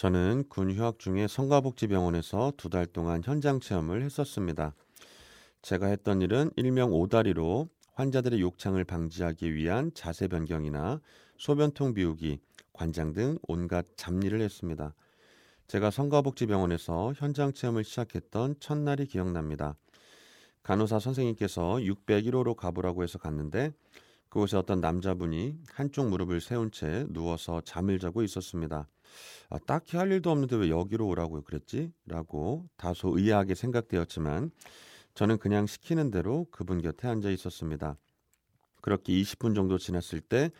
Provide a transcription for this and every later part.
저는 군 휴학 중에 성가복지병원에서 두 달 동안 현장 체험을 했었습니다. 제가 했던 일은 일명 오다리로 환자들의 욕창을 방지하기 위한 자세 변경이나 소변통 비우기, 관장 등 온갖 잡일을 했습니다. 제가 성가복지병원에서 현장 체험을 시작했던 첫날이 기억납니다. 간호사 선생님께서 601호로 가보라고 해서 갔는데 그곳에 어떤 남자분이 한쪽 무릎을 세운 채 누워서 잠을 자고 있었습니다. 아, 딱히 할 일도 없는데 왜 여기로 오라고 그랬지? 라고 다소 의아하게 생각되었지만 저는 그냥 시키는 대로 그분 곁에 앉아 있었습니다. 그렇게 20분 정도 지났을 때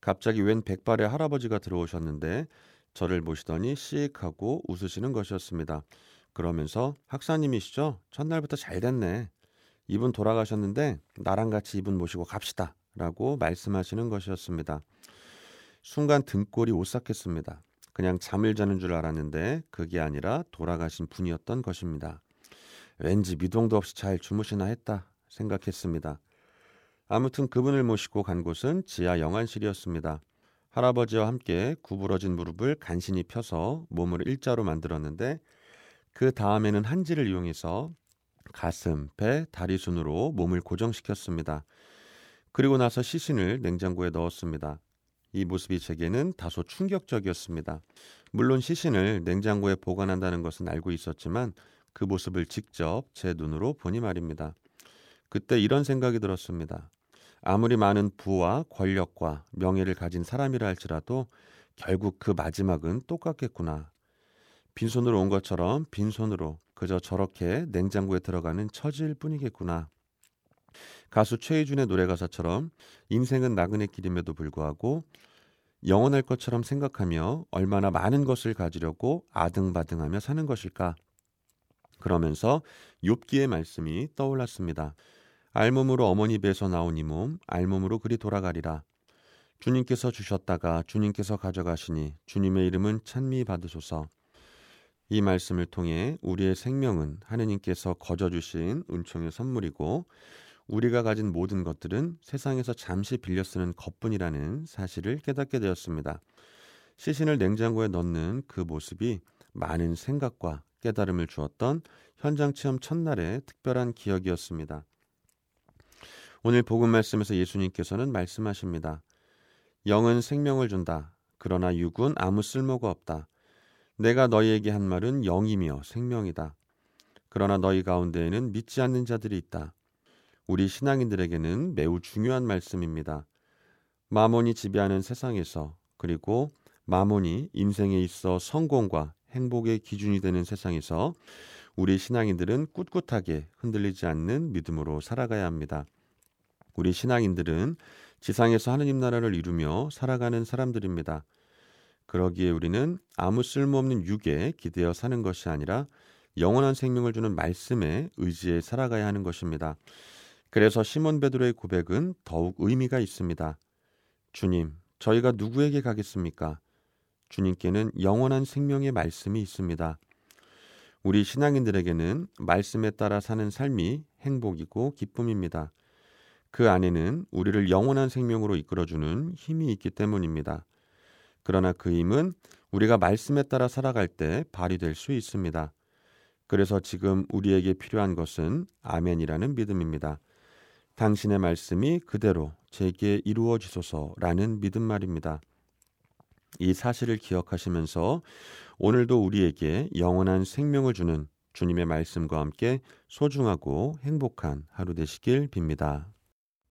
갑자기 웬 백발의 할아버지가 들어오셨는데 저를 보시더니 씩 하고 웃으시는 것이었습니다. 그러면서 학사님이시죠? 첫날부터 잘 됐네. 이분 돌아가셨는데 나랑 같이 이분 모시고 갑시다. 라고 말씀하시는 것이었습니다. 순간 등골이 오싹했습니다. 그냥 잠을 자는 줄 알았는데 그게 아니라 돌아가신 분이었던 것입니다. 왠지 미동도 없이 잘 주무시나 했다 생각했습니다. 아무튼 그분을 모시고 간 곳은 지하 영안실이었습니다. 할아버지와 함께 구부러진 무릎을 간신히 펴서 몸을 일자로 만들었는데 그 다음에는 한지를 이용해서 가슴, 배, 다리 순으로 몸을 고정시켰습니다. 그리고 나서 시신을 냉장고에 넣었습니다. 이 모습이 제게는 다소 충격적이었습니다. 물론 시신을 냉장고에 보관한다는 것은 알고 있었지만 그 모습을 직접 제 눈으로 보니 말입니다. 그때 이런 생각이 들었습니다. 아무리 많은 부와 권력과 명예를 가진 사람이라 할지라도 결국 그 마지막은 똑같겠구나. 빈손으로 온 것처럼 빈손으로 그저 저렇게 냉장고에 들어가는 처지일 뿐이겠구나. 가수 최희준의 노래 가사처럼 인생은 나그네 길임에도 불구하고 영원할 것처럼 생각하며 얼마나 많은 것을 가지려고 아등바등하며 사는 것일까? 그러면서 욥기의 말씀이 떠올랐습니다. 알몸으로 어머니 배에서 나온 이 몸, 알몸으로 그리 돌아가리라. 주님께서 주셨다가 주님께서 가져가시니 주님의 이름은 찬미 받으소서. 이 말씀을 통해 우리의 생명은 하느님께서 거저 주신 은총의 선물이고 우리가 가진 모든 것들은 세상에서 잠시 빌려 쓰는 것뿐이라는 사실을 깨닫게 되었습니다. 시신을 냉장고에 넣는 그 모습이 많은 생각과 깨달음을 주었던 현장 체험 첫날의 특별한 기억이었습니다. 오늘 복음 말씀에서 예수님께서는 말씀하십니다. 영은 생명을 준다. 그러나 육은 아무 쓸모가 없다. 내가 너희에게 한 말은 영이며 생명이다. 그러나 너희 가운데에는 믿지 않는 자들이 있다. 우리 신앙인들에게는 매우 중요한 말씀입니다. 마몬이 지배하는 세상에서 그리고 마몬이 인생에 있어 성공과 행복의 기준이 되는 세상에서 우리 신앙인들은 꿋꿋하게 흔들리지 않는 믿음으로 살아가야 합니다. 우리 신앙인들은 지상에서 하느님 나라를 이루며 살아가는 사람들입니다. 그러기에 우리는 아무 쓸모없는 육에 기대어 사는 것이 아니라 영원한 생명을 주는 말씀에 의지해 살아가야 하는 것입니다. 그래서 시몬 베드로의 고백은 더욱 의미가 있습니다. 주님, 저희가 누구에게 가겠습니까? 주님께는 영원한 생명의 말씀이 있습니다. 우리 신앙인들에게는 말씀에 따라 사는 삶이 행복이고 기쁨입니다. 그 안에는 우리를 영원한 생명으로 이끌어주는 힘이 있기 때문입니다. 그러나 그 힘은 우리가 말씀에 따라 살아갈 때 발휘될 수 있습니다. 그래서 지금 우리에게 필요한 것은 아멘이라는 믿음입니다. 당신의 말씀이 그대로 제게 이루어지소서라는 믿음 말입니다. 이 사실을 기억하시면서 오늘도 우리에게 영원한 생명을 주는 주님의 말씀과 함께 소중하고 행복한 하루 되시길 빕니다.